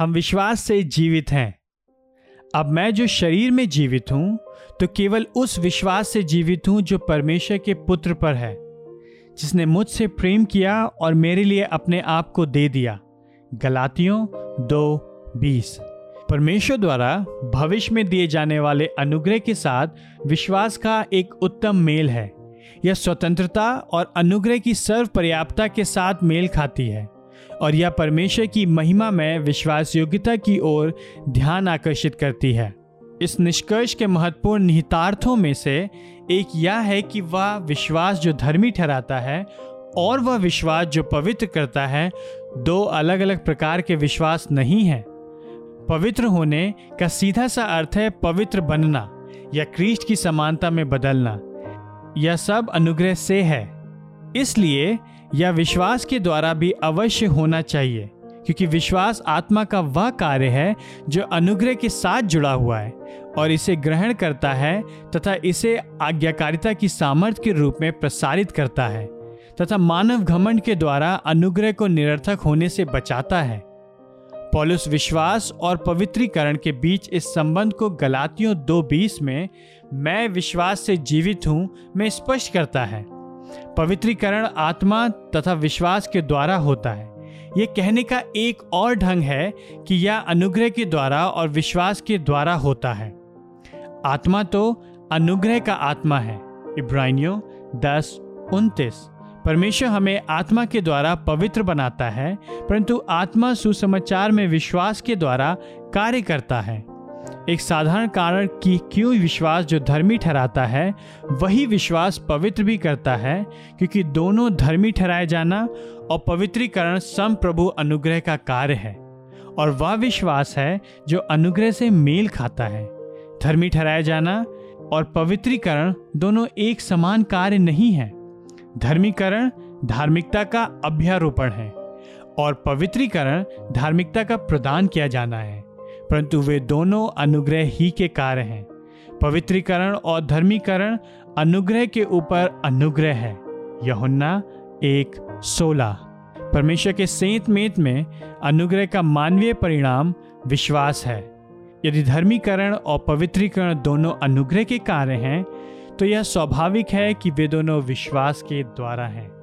हम विश्वास से जीवित हैं। अब मैं जो शरीर में जीवित हूँ तो केवल उस विश्वास से जीवित हूँ जो परमेश्वर के पुत्र पर है, जिसने मुझसे प्रेम किया और मेरे लिए अपने आप को दे दिया। गलातियों दो बीस। परमेश्वर द्वारा भविष्य में दिए जाने वाले अनुग्रह के साथ विश्वास का एक उत्तम मेल है। यह स्वतंत्रता और अनुग्रह की सर्व पर्याप्तता के साथ मेल खाती है। और यह परमेश्वर की महिमा में विश्वास योग्यता की ओर ध्यान आकर्षित करती है। इस निष्कर्ष के महत्वपूर्ण निहितार्थों में से एक यह है कि वह विश्वास जो धर्मी ठहराता है और वह विश्वास जो पवित्र करता है, दो अलग अलग प्रकार के विश्वास नहीं है। पवित्र होने का सीधा सा अर्थ है पवित्र बनना या क्रीस्ट की समानता में बदलना। यह सब अनुग्रह से है। इसलिए यह विश्वास के द्वारा भी अवश्य होना चाहिए, क्योंकि विश्वास आत्मा का वह कार्य है जो अनुग्रह के साथ जुड़ा हुआ है और इसे ग्रहण करता है तथा इसे आज्ञाकारिता की सामर्थ्य के रूप में प्रसारित करता है तथा मानव घमंड के द्वारा अनुग्रह को निरर्थक होने से बचाता है। पॉलुस विश्वास और पवित्रीकरण के बीच इस संबंध को गलातियों दो बीस में, मैं विश्वास से जीवित हूँ, में स्पष्ट करता है। पवित्रीकरण आत्मा तथा विश्वास के द्वारा होता है। यह कहने का एक और ढंग है कि यह अनुग्रह के द्वारा और विश्वास के द्वारा होता है। आत्मा तो अनुग्रह का आत्मा है। इब्रानियों दस, उनतीस। परमेश्वर हमें आत्मा के द्वारा पवित्र बनाता है, परंतु आत्मा सुसमाचार में विश्वास के द्वारा कार्य करता है। एक साधारण कारण कि क्यों विश्वास जो धर्मी ठहराता है, वही विश्वास पवित्र भी करता है, क्योंकि दोनों धर्मी ठहराए जाना और पवित्रीकरण सम प्रभु अनुग्रह का कार्य है। और वह विश्वास है जो अनुग्रह से मेल खाता है। धर्मी ठहराया जाना और पवित्रीकरण दोनों एक समान कार्य नहीं है। धर्मीकरण धार्मिकता का अभ्यारोपण है और पवित्रीकरण धार्मिकता का प्रदान किया जाना है। परंतु वे दोनों अनुग्रह ही के कार्य हैं। पवित्रीकरण और धर्मीकरण अनुग्रह के ऊपर अनुग्रह है। यहुन्ना एक सोलह। परमेश्वर के सेंत मेत में अनुग्रह का मानवीय परिणाम विश्वास है। यदि धर्मीकरण और पवित्रीकरण दोनों अनुग्रह के कार्य हैं तो यह स्वाभाविक है कि वे दोनों विश्वास के द्वारा हैं।